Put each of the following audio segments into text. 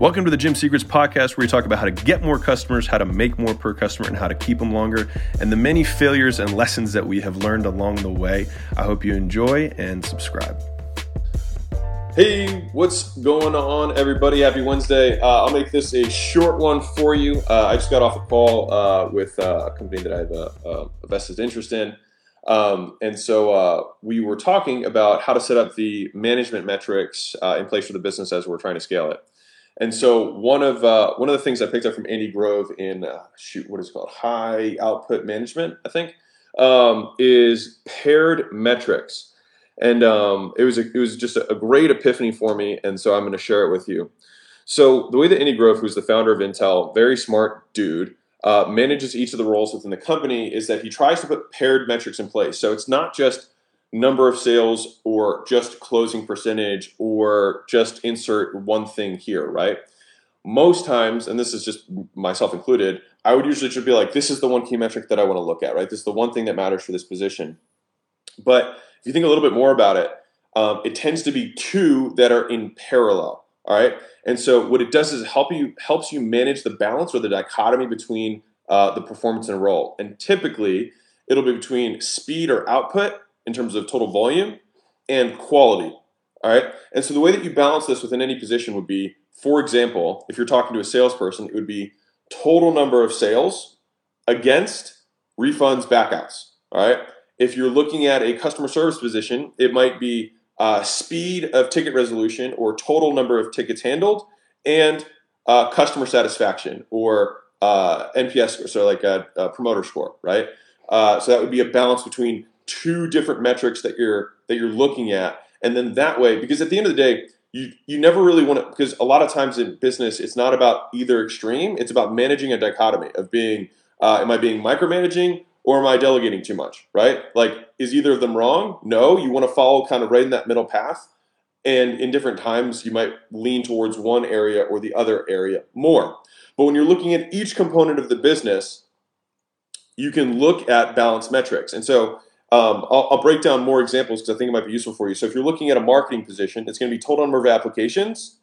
Welcome to the Gym Secrets Podcast, where we talk about how to get more customers, how to make more per customer, and how to keep them longer, and the many failures and lessons that we have learned along the way. I hope you enjoy and subscribe. Hey, what's going on, everybody? Happy Wednesday. Uh, I'll make this a short one for you. Uh, I just got off a call uh, with uh, a company that I have a, a vested interest in. Um, and so uh, we were talking about how to set up the management metrics uh, in place for the business as we're trying to scale it. And so one of uh, one of the things I picked up from Andy Grove in uh, shoot, what is it called? High output management, I think, um, is paired metrics. And um, it was a, it was just a, great epiphany for me, and so I'm going to share it with you. So the way that Andy Grove, who's the founder of Intel, very smart dude, uh, manages each of the roles within the company is that he tries to put paired metrics in place. So it's not just number of sales or just closing percentage or just insert one thing here, right? Most times, and this is just myself included, I would usually just be like, this is the one key metric that I want to look at, right? This is the one thing that matters for this position. But if you think a little bit more about it, um, it tends to be two that are in parallel, all right? And so what it does is help you helps you manage the balance or the dichotomy between uh, the performance and role. And typically, it'll be between speed or output in terms of total volume and quality. All right. And so the way that you balance this within any position would be, for example, if you're talking to a salesperson, it would be total number of sales against refunds, backouts. All right. If you're looking at a customer service position, it might be uh, speed of ticket resolution or total number of tickets handled and uh, customer satisfaction or uh, NPS, so like a, a promoter score, right? Uh, so that would be a balance between two different metrics that you're that you're looking at, and then that way, because at the end of the day, you you never really want to because a lot of times in business, it's not about either extreme. It's about managing a dichotomy of being, uh, am I being micromanaging or am I delegating too much? Right? Like, is either of them wrong? No. You want to follow kind of right in that middle path. And in different times, you might lean towards one area or the other area more. But when you're looking at each component of the business, you can look at balance metrics. And so um, I'll, I'll, break down more examples because I think it might be useful for you. So if you're looking at a marketing position, it's going to be total number of applications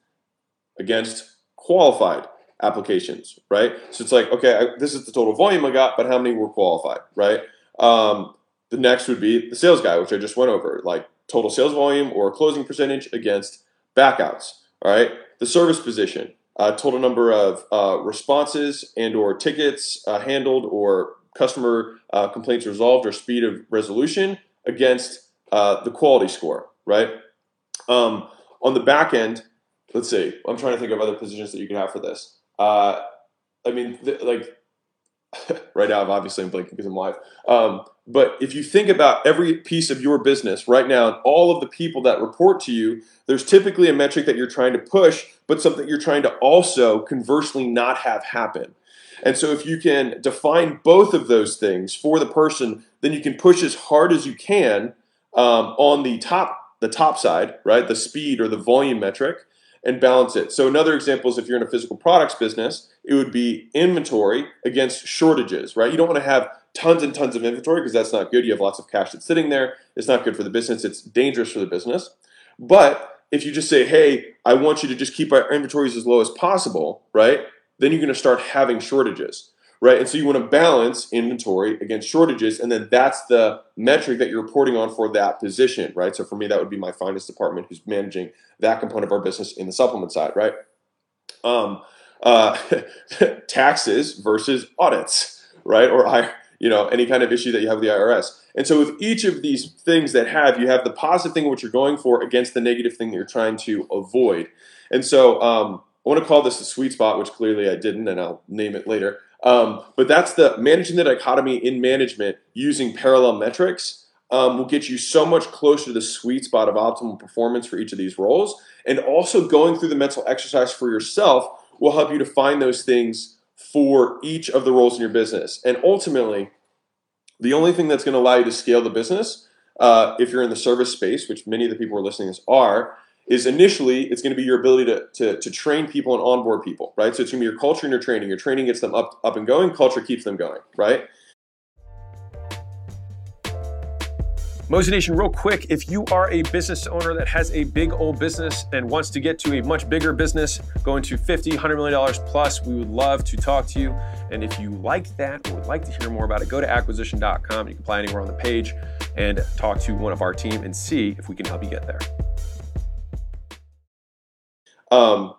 against qualified applications, right? So it's like, okay, I, this is the total volume I got, but how many were qualified, right? Um, the next would be the sales guy, which I just went over, like total sales volume or closing percentage against backouts, all right? The service position, uh, total number of uh, responses and or tickets uh, handled or customer uh, complaints resolved or speed of resolution against uh, the quality score, right? Um, on the back end, let's see. I'm trying to think of other positions that you can have for this. Uh, I mean, th- like right now, obviously I'm blinking because I'm live. Um, but if you think about every piece of your business right now, and all of the people that report to you, there's typically a metric that you're trying to push, but something you're trying to also conversely not have happen. And so if you can define both of those things for the person, then you can push as hard as you can um, on the top the top side, right? The speed or the volume metric and balance it. So another example is if you're in a physical products business, it would be inventory against shortages, right? You don't want to have tons and tons of inventory because that's not good. You have lots of cash that's sitting there. It's not good for the business. It's dangerous for the business. But if you just say, hey, I want you to just keep our inventories as low as possible, right? then you're going to start having shortages, right? And so you want to balance inventory against shortages, and then that's the metric that you're reporting on for that position, right? So for me, that would be my finance department who's managing that component of our business in the supplement side, right? Um, uh, taxes versus audits, right? Or I, you know, any kind of issue that you have with the IRS. And so with each of these things that have, you have the positive thing which you're going for against the negative thing that you're trying to avoid. And so um, I want to call this the sweet spot, which clearly I didn't, and I'll name it later. Um, but that's the managing the dichotomy in management using parallel metrics um, will get you so much closer to the sweet spot of optimal performance for each of these roles. And also going through the mental exercise for yourself will help you to find those things for each of the roles in your business. And ultimately, the only thing that's going to allow you to scale the business, uh, if you're in the service space, which many of the people who are listening to this are, is initially it's going to be your ability to, to, to train people and onboard people, right? So it's going to be your culture and your training. Your training gets them up, up and going, culture keeps them going, right? Mozination, real quick, if you are a business owner that has a big old business and wants to get to a much bigger business, going to 50, 100 million dollars plus, we would love to talk to you. And if you like that or would like to hear more about it, go to acquisition.com. You can apply anywhere on the page and talk to one of our team and see if we can help you get there. Um,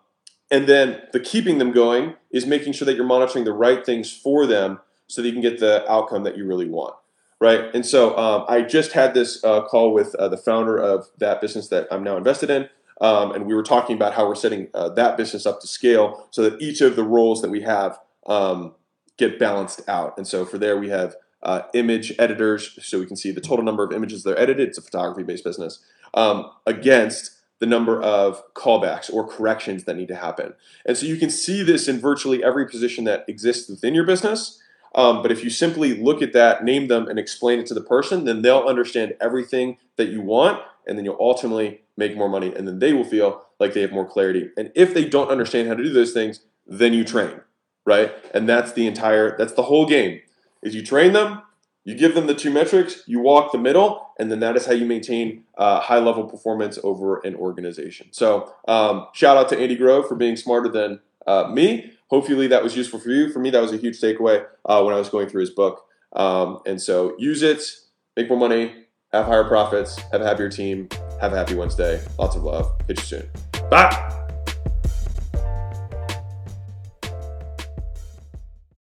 and then the keeping them going is making sure that you're monitoring the right things for them so that you can get the outcome that you really want right? And so um, I just had this uh, call with uh, the founder of that business that I'm now invested in. Um, and we were talking about how we're setting uh, that business up to scale so that each of the roles that we have um, get balanced out. And so for there, we have uh, image editors, so we can see the total number of images that are edited. It's a photography based business um, against the number of callbacks or corrections that need to happen. And so you can see this in virtually every position that exists within your business. Um, but if you simply look at that, name them, and explain it to the person, then they'll understand everything that you want, and then you'll ultimately make more money, and then they will feel like they have more clarity. And if they don't understand how to do those things, then you train, right? And that's the entire, that's the whole game. Is you train them, you give them the two metrics, you walk the middle, and then that is how you maintain uh, high level performance over an organization. So, um, shout out to Andy Grove for being smarter than uh, me hopefully that was useful for you. For me, that was a huge takeaway uh, when I was going through his book. Um, and so use it, make more money, have higher profits, have a happier team, have a happy Wednesday. Lots of love. Catch you soon. Bye.